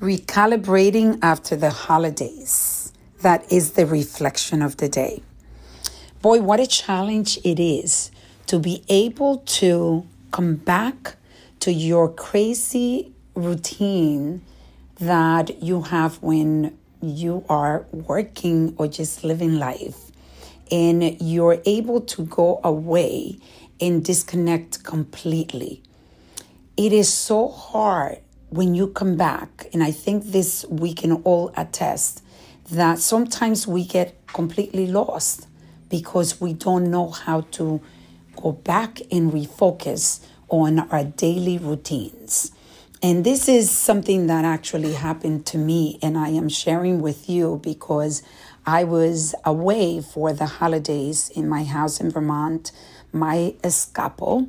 Recalibrating after the holidays. That is the reflection of the day. Boy, what a challenge it is to be able to come back to your crazy routine that you have when you are working or just living life and you're able to go away and disconnect completely. It is so hard when you come back, and I think this we can all attest that sometimes we get completely lost because we don't know how to go back and refocus on our daily routines. And this is something that actually happened to me, and I am sharing with you because I was away for the holidays in my house in Vermont, my escapo.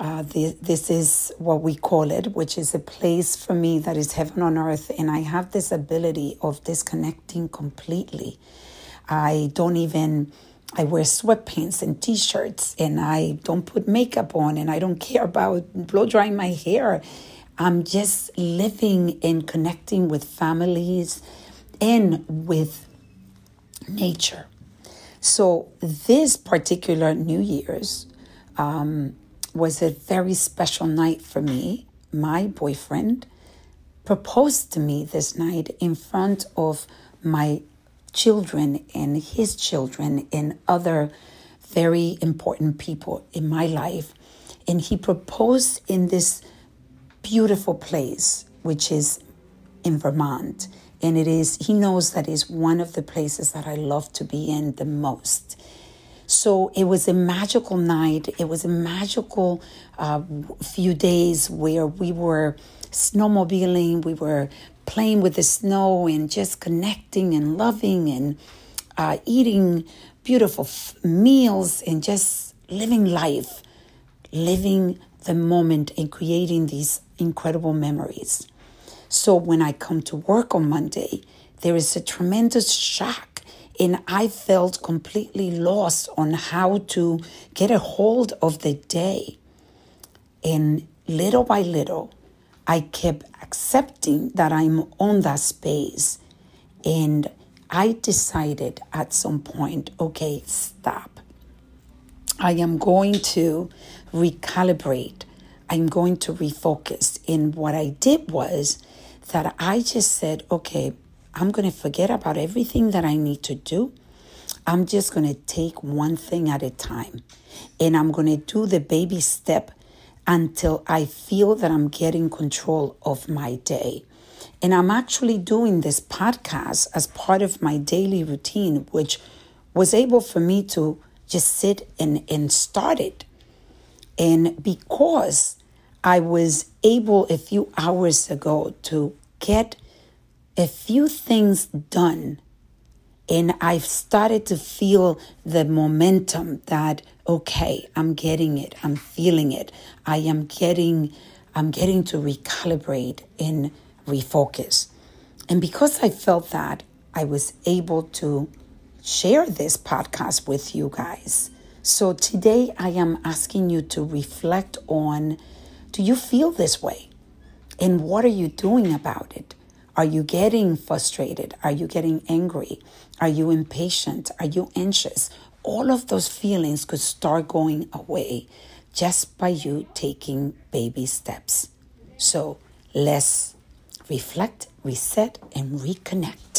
Uh, this, this is what we call it, which is a place for me that is heaven on earth. And I have this ability of disconnecting completely. I don't even, I wear sweatpants and t shirts and I don't put makeup on and I don't care about blow drying my hair. I'm just living and connecting with families and with nature. So, this particular New Year's, um, was a very special night for me. My boyfriend proposed to me this night in front of my children and his children and other very important people in my life. And he proposed in this beautiful place, which is in Vermont. And it is, he knows that is one of the places that I love to be in the most. So it was a magical night. It was a magical uh, few days where we were snowmobiling, we were playing with the snow and just connecting and loving and uh, eating beautiful f- meals and just living life, living the moment and creating these incredible memories. So when I come to work on Monday, there is a tremendous shock and I felt completely lost on how to get a hold of the day. And little by little, I kept accepting that I'm on that space. And I decided at some point, okay, stop. I am going to recalibrate. I'm going to refocus. And what I did was that I just said, okay, I'm going to forget about everything that I need to do. I'm just going to take one thing at a time. And I'm going to do the baby step until I feel that I'm getting control of my day. And I'm actually doing this podcast as part of my daily routine, which was able for me to just sit and, and start it. And because I was able a few hours ago to get a few things done and I've started to feel the momentum that okay, I'm getting it, I'm feeling it. I am getting I'm getting to recalibrate and refocus. And because I felt that, I was able to share this podcast with you guys. So today I am asking you to reflect on do you feel this way? And what are you doing about it? Are you getting frustrated? Are you getting angry? Are you impatient? Are you anxious? All of those feelings could start going away just by you taking baby steps. So let's reflect, reset, and reconnect.